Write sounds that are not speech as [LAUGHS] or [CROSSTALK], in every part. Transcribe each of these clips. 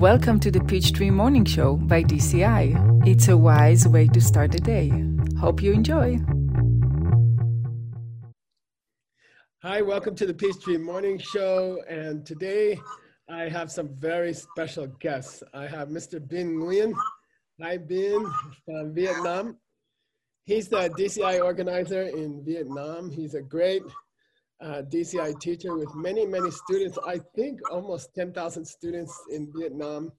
Welcome to the Peachtree Morning Show by DCI. It's a wise way to start the day. Hope you enjoy. Hi, welcome to the Peachtree Morning Show. And today I have some very special guests. I have Mr. Bin Nguyen. Hi, Bin from Vietnam. He's the DCI organizer in Vietnam. He's a great uh, DCI teacher with many, many students. I think almost 10,000 students in Vietnam.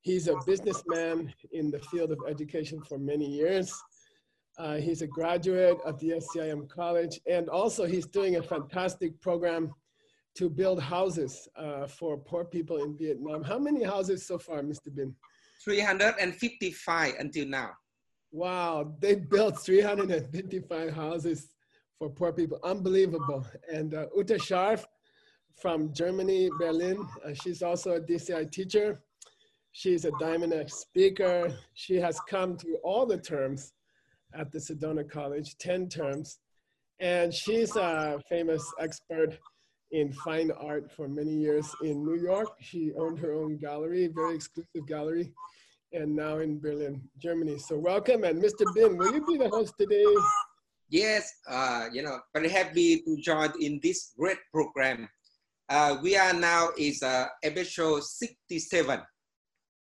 He's a businessman in the field of education for many years. Uh, he's a graduate of the SCIM College, and also he's doing a fantastic program to build houses uh, for poor people in Vietnam. How many houses so far, Mr. Bin? 355 until now. Wow, they built 355 houses for poor people. Unbelievable. And uh, Uta Scharf from Germany, Berlin, uh, she's also a DCI teacher. She's a Diamond X speaker. She has come to all the terms at the Sedona College, 10 terms. And she's a famous expert in fine art for many years in New York. She owned her own gallery, very exclusive gallery, and now in Berlin, Germany. So welcome, and Mr. Bin, will you be the host today? Yes, uh, you know, very happy to join in this great program. Uh, we are now is uh, episode 67.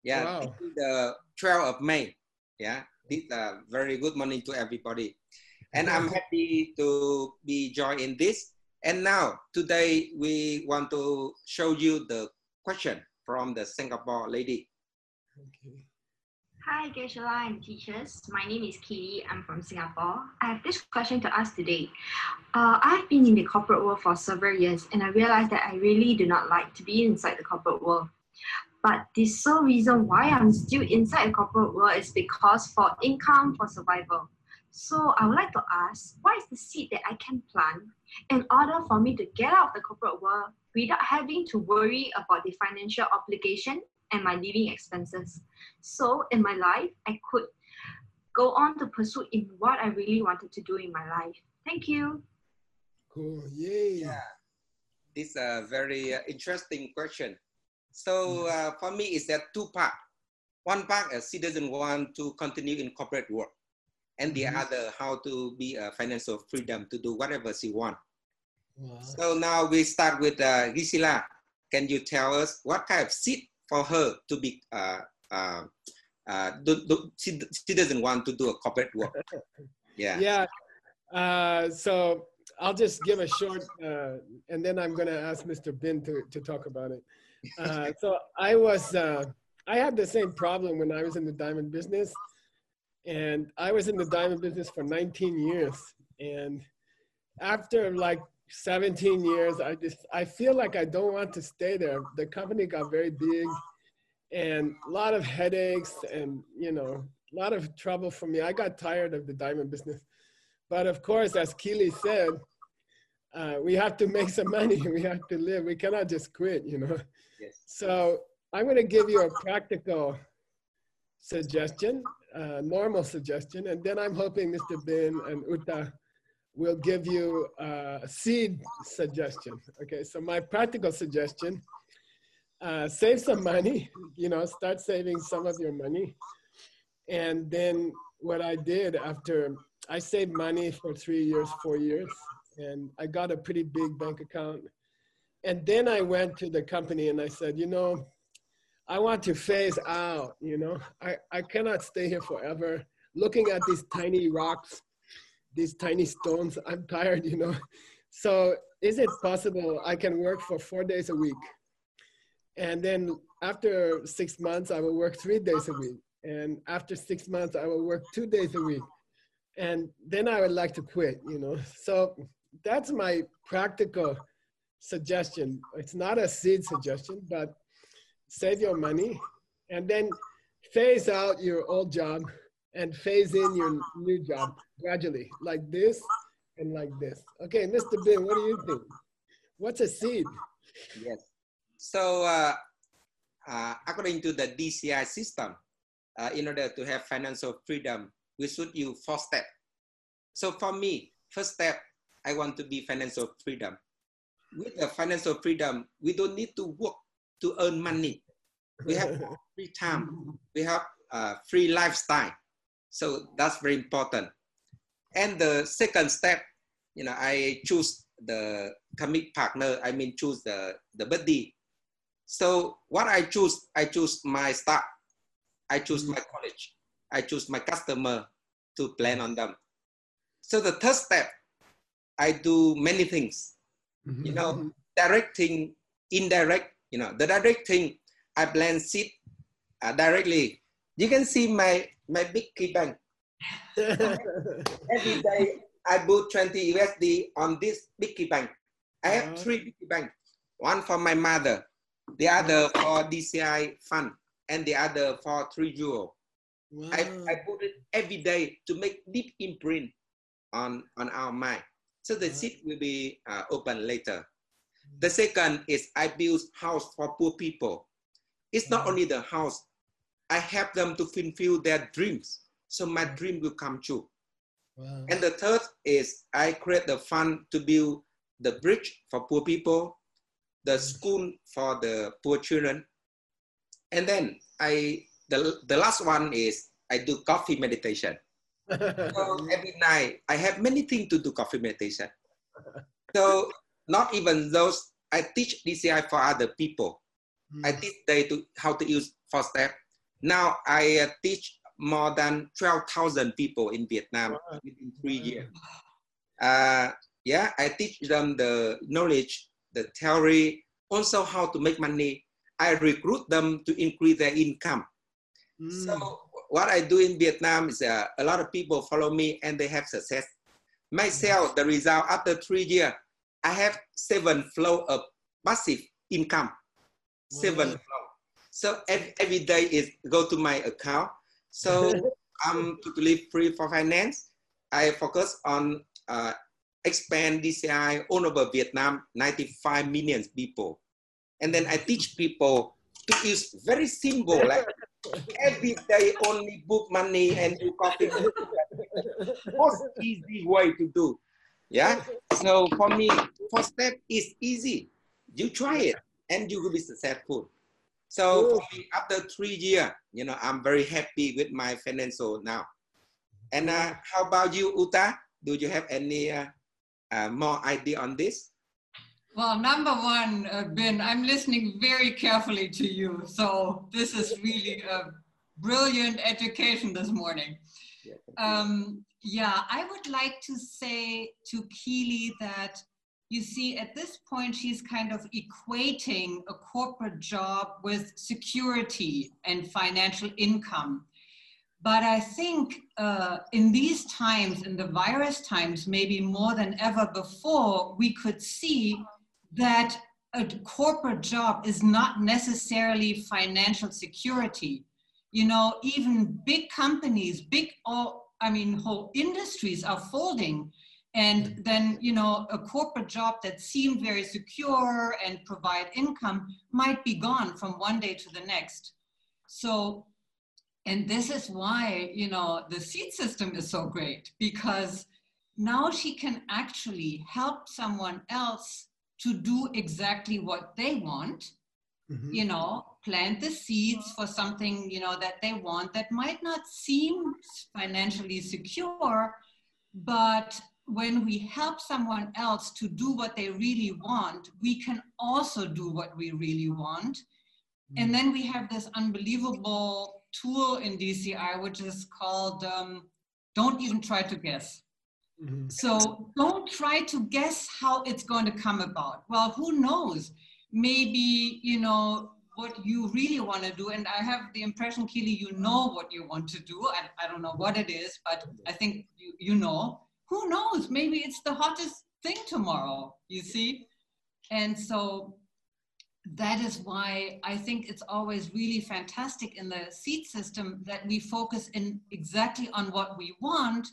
Yeah, Wow. the 12th of May. Yeah, this uh, very good morning to everybody. And I'm happy to be joined in this. And now, today, we want to show you the question from the Singapore lady. Okay. Hi, Geshe-la and teachers. My name is Kitty. I'm from Singapore. I have this question to ask today. Uh, I've been in the corporate world for several years and I realized that I really do not like to be inside the corporate world. But the sole reason why I'm still inside the corporate world is because for income, for survival. So I would like to ask, what is the seed that I can plant in order for me to get out of the corporate world without having to worry about the financial obligation and my living expenses? So in my life, I could go on to pursue in what I really wanted to do in my life. Thank you. Cool. Yay. Yeah. This is a very uh, interesting question. So uh, for me, it's that two part. One part, a citizen want to continue in corporate work, and the Mhm. other, how to be a financial freedom to do whatever she want. Wow. So now we start with uh, Geshe-la. Can you tell us what kind of seat for her to be? Uh, uh, uh, do, do, she, she doesn't want to do a corporate work. [LAUGHS] Yeah. Yeah. Uh, so I'll just give a short, uh, and then I'm going to ask Mr. Bin to, to talk about it. Uh, [LAUGHS] so I was, uh, I had the same problem when I was in the diamond business. And I was in the diamond business for 19 years. And after like 17 years, I just, I feel like I don't want to stay there. The company got very big and a lot of headaches and, you know, a lot of trouble for me. I got tired of the diamond business. But of course, as Keely said, uh, we have to make some money. [LAUGHS] We have to live. We cannot just quit, you know. Yes. So I'm going to give you a practical suggestion, uh, normal suggestion, and then I'm hoping Mr. Bin and Uta will give you a seed suggestion. Okay, so my practical suggestion, uh, save some money, you know, start saving some of your money. And then what I did after I saved money for three years, four years, and I got a pretty big bank account. And then I went to the company and I said, you know, I want to phase out, you know, I, I cannot stay here forever. Looking at these tiny rocks, these tiny stones, I'm tired, you know. So is it possible I can work for four days a week? And then after six months, I will work three days a week. And after six months, I will work two days a week. And then I would like to quit, you know. So that's my practical suggestion. It's not a seed suggestion, but save your money and then phase out your old job and phase in your new job gradually, like this and like this. Okay, Mr. Bin, what do you think? What's a seed? Yes. So uh, uh, according to the DCI system, uh, in order to have financial freedom, we should use four steps. So for me, first step, I want to be financial freedom. With the financial freedom, we don't need to work to earn money. We have [LAUGHS] free time. We have uh, free lifestyle. So that's very important. And the second step, you know, I choose the commit partner. I mean, choose the the buddy. So what I choose, I choose my staff. I choose my college. I choose my customer to plan on them. So the third step, I do many things. Mm-hmm. You know, directing, indirect. You know, the direct thing, I plan seed uh, directly. You can see my my big key bank. Every day I put 20 USD on this big key bank. I have uh-huh. three big bank. One for my mother, the other for DCI fund, and the other for three euro. Wow. I, I put it every day to make deep imprint on, on our mind. So the seat will be uh, open later. The second is I build house for poor people. It's not only the house. I help them to fulfill their dreams. So my dream will come true. Wow. And the third is I create the fund to build the bridge for poor people, the school for the poor children. And then I the, the last one is I do coffee meditation. [LAUGHS] so every night I have many things to do coffee meditation. So not even those I teach DCI for other people. Mm. I teach they to how to use four step. Now I uh, teach more than 12,000 people in Vietnam wow. within three wow. years. Uh, yeah, I teach them the knowledge, the theory, also how to make money. I recruit them to increase their income. Mm. So what I do in Vietnam is uh, a lot of people follow me and they have success. Myself, the result after three years, I have seven flow of passive income. Seven flow. So every, every day is go to my account. So [LAUGHS] I'm totally free for finance. I focus on uh, expand DCI all over Vietnam, 95 million people. And then I teach people to use very simple, like [LAUGHS] every day only book money and do coffee. Most easy way to do. Yeah. So for me, first step is easy. You try it and you will be successful. So me, after three years, you know, I'm very happy with my financial now. And uh, how about you, Uta? Do you have any uh, uh, more idea on this? Well, number one, uh, Ben, I'm listening very carefully to you. So this is really a brilliant education this morning. Yeah, um, yeah, I would like to say to Keely that you see at this point she's kind of equating a corporate job with security and financial income. But I think uh, in these times, in the virus times, maybe more than ever before, we could see that a corporate job is not necessarily financial security. You know, even big companies, big, all, I mean, whole industries are folding. And then, you know, a corporate job that seemed very secure and provide income might be gone from one day to the next. So, and this is why, you know, the seed system is so great because now she can actually help someone else to do exactly what they want mm-hmm. you know plant the seeds for something you know that they want that might not seem financially secure but when we help someone else to do what they really want we can also do what we really want mm-hmm. and then we have this unbelievable tool in dci which is called um, don't even try to guess Mm-hmm. So don't try to guess how it's going to come about. Well, who knows? Maybe, you know, what you really want to do. And I have the impression, Keely, you know what you want to do. I, I don't know what it is, but I think you, you know. Who knows? Maybe it's the hottest thing tomorrow, you see? And so that is why I think it's always really fantastic in the seed system that we focus in exactly on what we want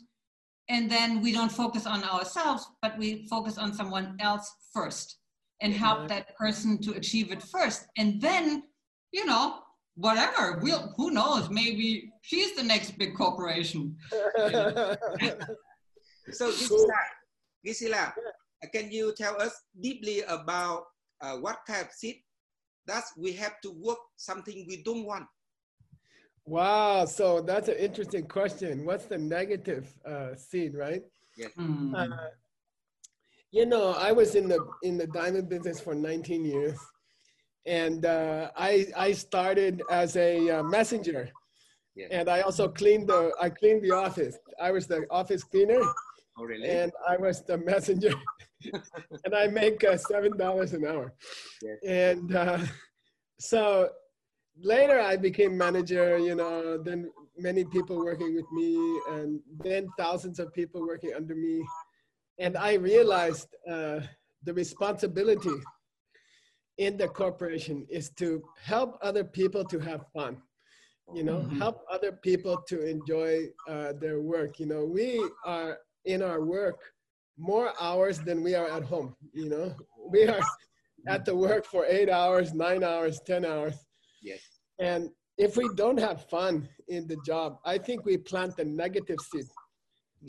and then we don't focus on ourselves but we focus on someone else first and help that person to achieve it first and then you know whatever we'll who knows maybe she's the next big corporation [LAUGHS] [LAUGHS] so geshe-la geshe-la can you tell us deeply about uh, what type of seed That's we have to work something we don't want. Wow, so that's an interesting question. What's the negative uh, seed, right? Yes. Mm. Uh, you know, I was in the in the diamond business for 19 years, and uh, I I started as a uh, messenger, Yes. and I also cleaned the I cleaned the office. I was the office cleaner, Oh, really? and I was the messenger, [LAUGHS] and I make uh, seven dollars an hour. Yes. And uh, so later I became manager. You know, then many people working with me, and then thousands of people working under me, and I realized uh, the responsibility in the corporation is to help other people to have fun you know Mhm. help other people to enjoy uh, their work you know we are in our work more hours than we are at home you know we are at the work for eight hours nine hours ten hours Yes. and if we don't have fun in the job i think we plant a negative seed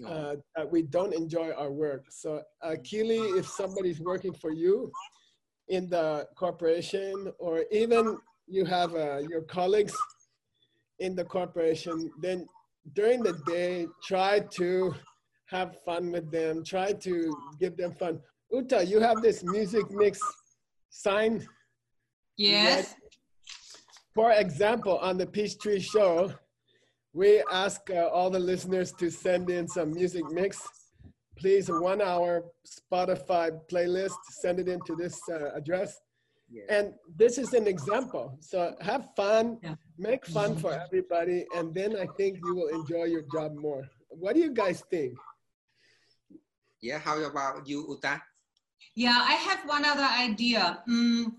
uh, that we don't enjoy our work. So, uh, Keely, if somebody's working for you in the corporation, or even you have uh, your colleagues in the corporation, then during the day, try to have fun with them. Try to give them fun. Uta, you have this music mix sign. Yes. For example, on the Peachtree Show, we ask uh, all the listeners to send in some music mix. Please, a one hour Spotify playlist, send it into this uh, address. Yes. And this is an example. So have fun, Yeah. make fun for everybody, and then I think you will enjoy your job more. What do you guys think? Yeah. How about you, Uta? Yeah, I have one other idea. Mm,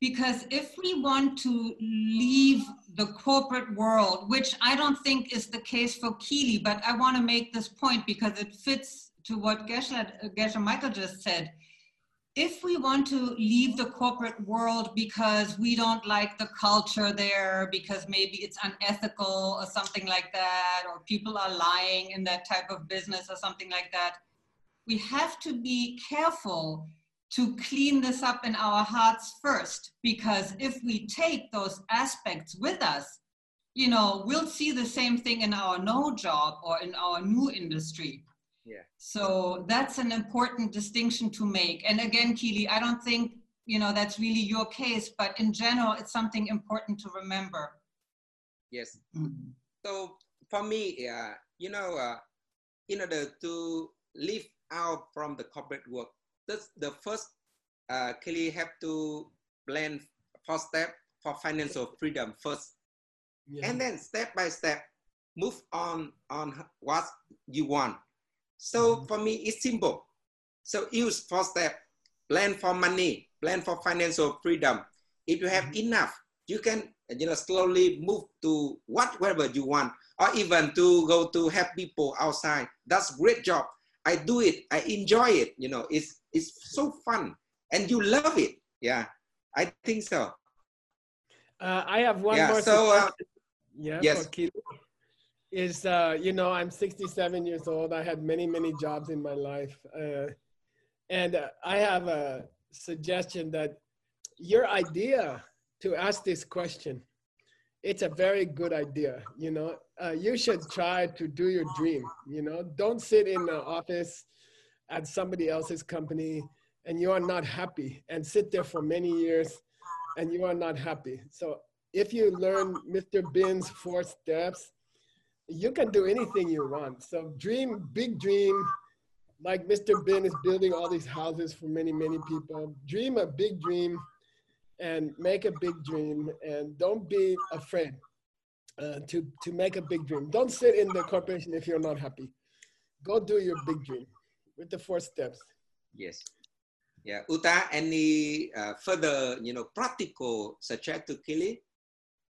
because if we want to leave the corporate world, which I don't think is the case for Keely, but I want to make this point because it fits to what Geshe, Geshe Michael just said. If we want to leave the corporate world because we don't like the culture there, because maybe it's unethical or something like that, or people are lying in that type of business or something like that, we have to be careful to clean this up in our hearts first because if we take those aspects with us you know we'll see the same thing in our no job or in our new industry Yeah. so that's an important distinction to make and again keely i don't think you know that's really your case but in general it's something important to remember Yes. So for me, uh, you know, uh, in order to live out from the corporate work, this, the first uh, Kelly have to plan first step for financial freedom first, Yeah. and then step by step move on on what you want. So for me, it's simple. So use first step, plan for money, plan for financial freedom. If you have enough, you can you know slowly move to whatever you want, or even to go to help people outside. That's great job. I do it. I enjoy it. You know, it's it's so fun, and you love it. Yeah, I think so. Uh, I have one Yeah, more. so, uh, yeah, yes. Is uh, you know I'm 67 years old. I had many many jobs in my life, uh, and uh, I have a suggestion that your idea to ask this question, it's a very good idea. You know, uh, you should try to do your dream. You know, don't sit in the office at somebody else's company and you are not happy and sit there for many years and you are not happy. So if you learn Mr. Bin's four steps, you can do anything you want. So dream, big dream, like Mr. Bin is building all these houses for many, many people. Dream a big dream and make a big dream and don't be afraid uh, to, to make a big dream. Don't sit in the corporation if you're not happy. Go do your big dream with the four steps. Yes. Yeah, Uta, any uh, further, you know, practical suggestion to Kelly?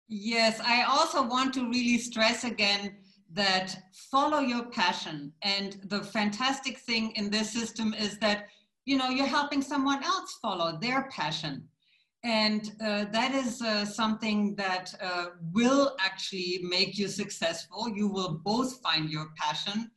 Yes, I also want to really stress again that follow your passion. And the fantastic thing in this system is that, you know, you're helping someone else follow their passion. And uh, that is uh, something that uh, will actually make you successful. You will both find your passion.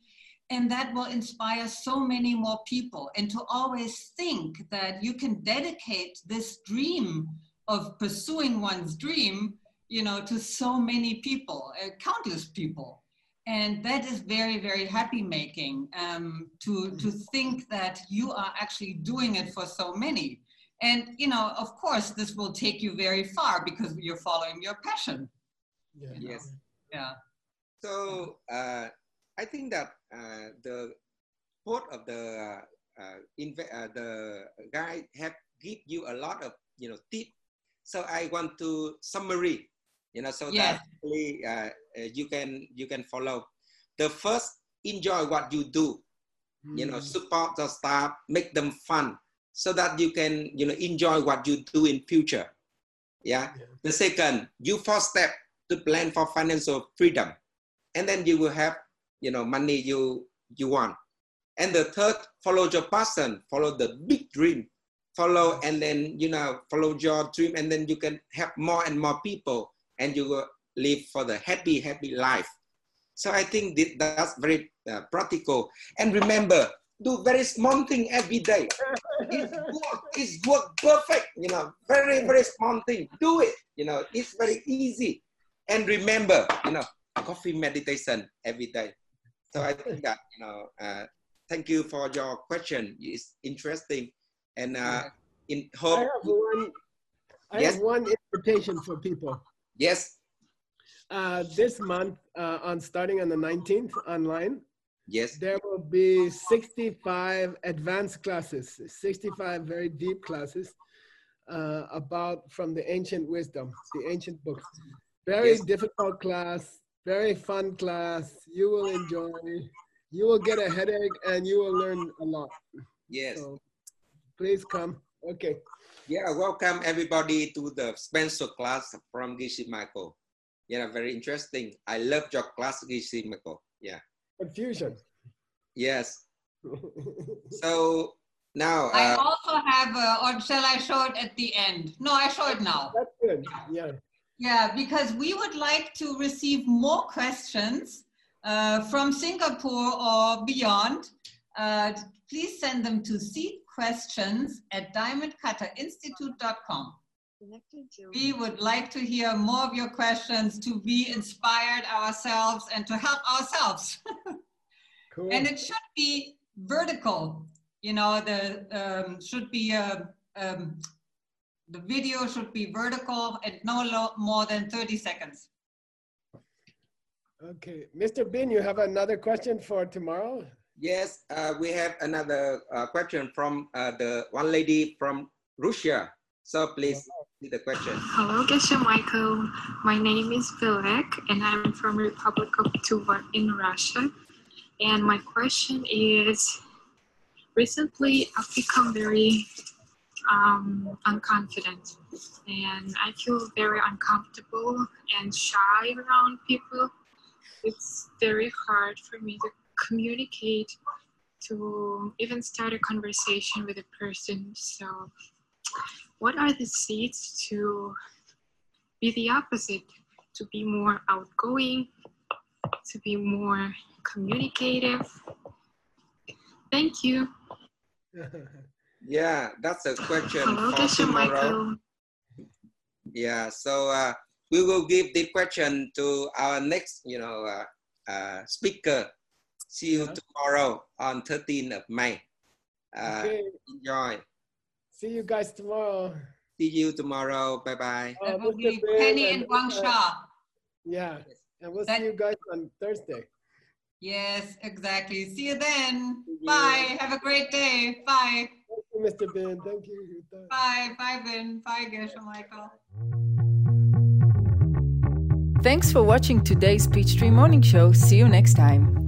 And that will inspire so many more people. And to always think that you can dedicate this dream of pursuing one's dream, you know, to so many people, uh, countless people. And that is very, very happy making um, to, to think that you are actually doing it for so many. And, you know, of course, this will take you very far because you're following your passion. Yeah. Yes. Yeah. So uh, I think that uh, the both of the uh, uh, the guy have give you a lot of you know tip. So I want to summary, you know, so yes. that uh, uh, you can you can follow. The first, enjoy what you do. Mm. You know, hmm. support the staff, make them fun, so that you can you know enjoy what you do in future. Yeah. yeah. The second, you first step to plan for financial freedom, and then you will have you know money you you want. And the third, follow your passion, follow the big dream, follow and then you know follow your dream, and then you can help more and more people, and you will live for the happy happy life. So I think that's very uh, practical. And remember, do very small thing every day. It's [LAUGHS] work, it's work perfect, you know, very, very small thing. Do it, you know, it's very easy. And remember, you know, coffee meditation every day. So I think that, you know, uh, thank you for your question. It's interesting. And uh, in hope. I have one, I yes? have one invitation for people. Yes. Uh, this month, uh, on starting on the 19th online, yes, there will be 65 advanced classes, 65 very deep classes uh, about from the ancient wisdom, the ancient books. Very yes. difficult class, very fun class. You will enjoy you will get a headache and you will learn a lot. Yes. So please come. Okay. Yeah, welcome everybody to the Spencer class from Geshe Michael. Yeah, very interesting. I love your class, Geshe Michael. Yeah. Confusion. Yes. [LAUGHS] so now. Uh, I also have, uh, or shall I show it at the end? No, I show it now. That's good. Yeah. Yeah, because we would like to receive more questions uh, from Singapore or beyond, uh, please send them to seedquestions at diamondcutterinstitute.com. We would like to hear more of your questions to be inspired ourselves and to help ourselves. [LAUGHS] cool. And it should be vertical. You know, the um, should be a, uh, um, the video should be vertical and no more than 30 seconds. Okay, Mr. Bin, you have another question for tomorrow? Yes, uh, we have another uh, question from uh, the one lady from Russia. So please see the question. Hello, Geshe Michael. My name is Vilek and I'm from Republic of Tuva in Russia. And my question is, recently I've become very um, unconfident and I feel very uncomfortable and shy around people it's very hard for me to communicate to even start a conversation with a person so what are the seeds to be the opposite to be more outgoing to be more communicative thank you [LAUGHS] yeah that's a question Hello, for tomorrow. yeah so uh, we will give the question to our next, you know, uh, uh, speaker. See you tomorrow on 13th of May. Uh, okay. Enjoy. See you guys tomorrow. See you tomorrow. Bye bye. Uh, will be Penny and Guangsha. Yeah, and we'll that, see you guys on Thursday. Yes, exactly. See you then. Bye. Have a great day. Bye. Thank you, Mr. Ben. Thank you. Bye. Bye, Ben. Bye, Geshe Michael. Thanks for watching today's Peachtree Morning Show. See you next time.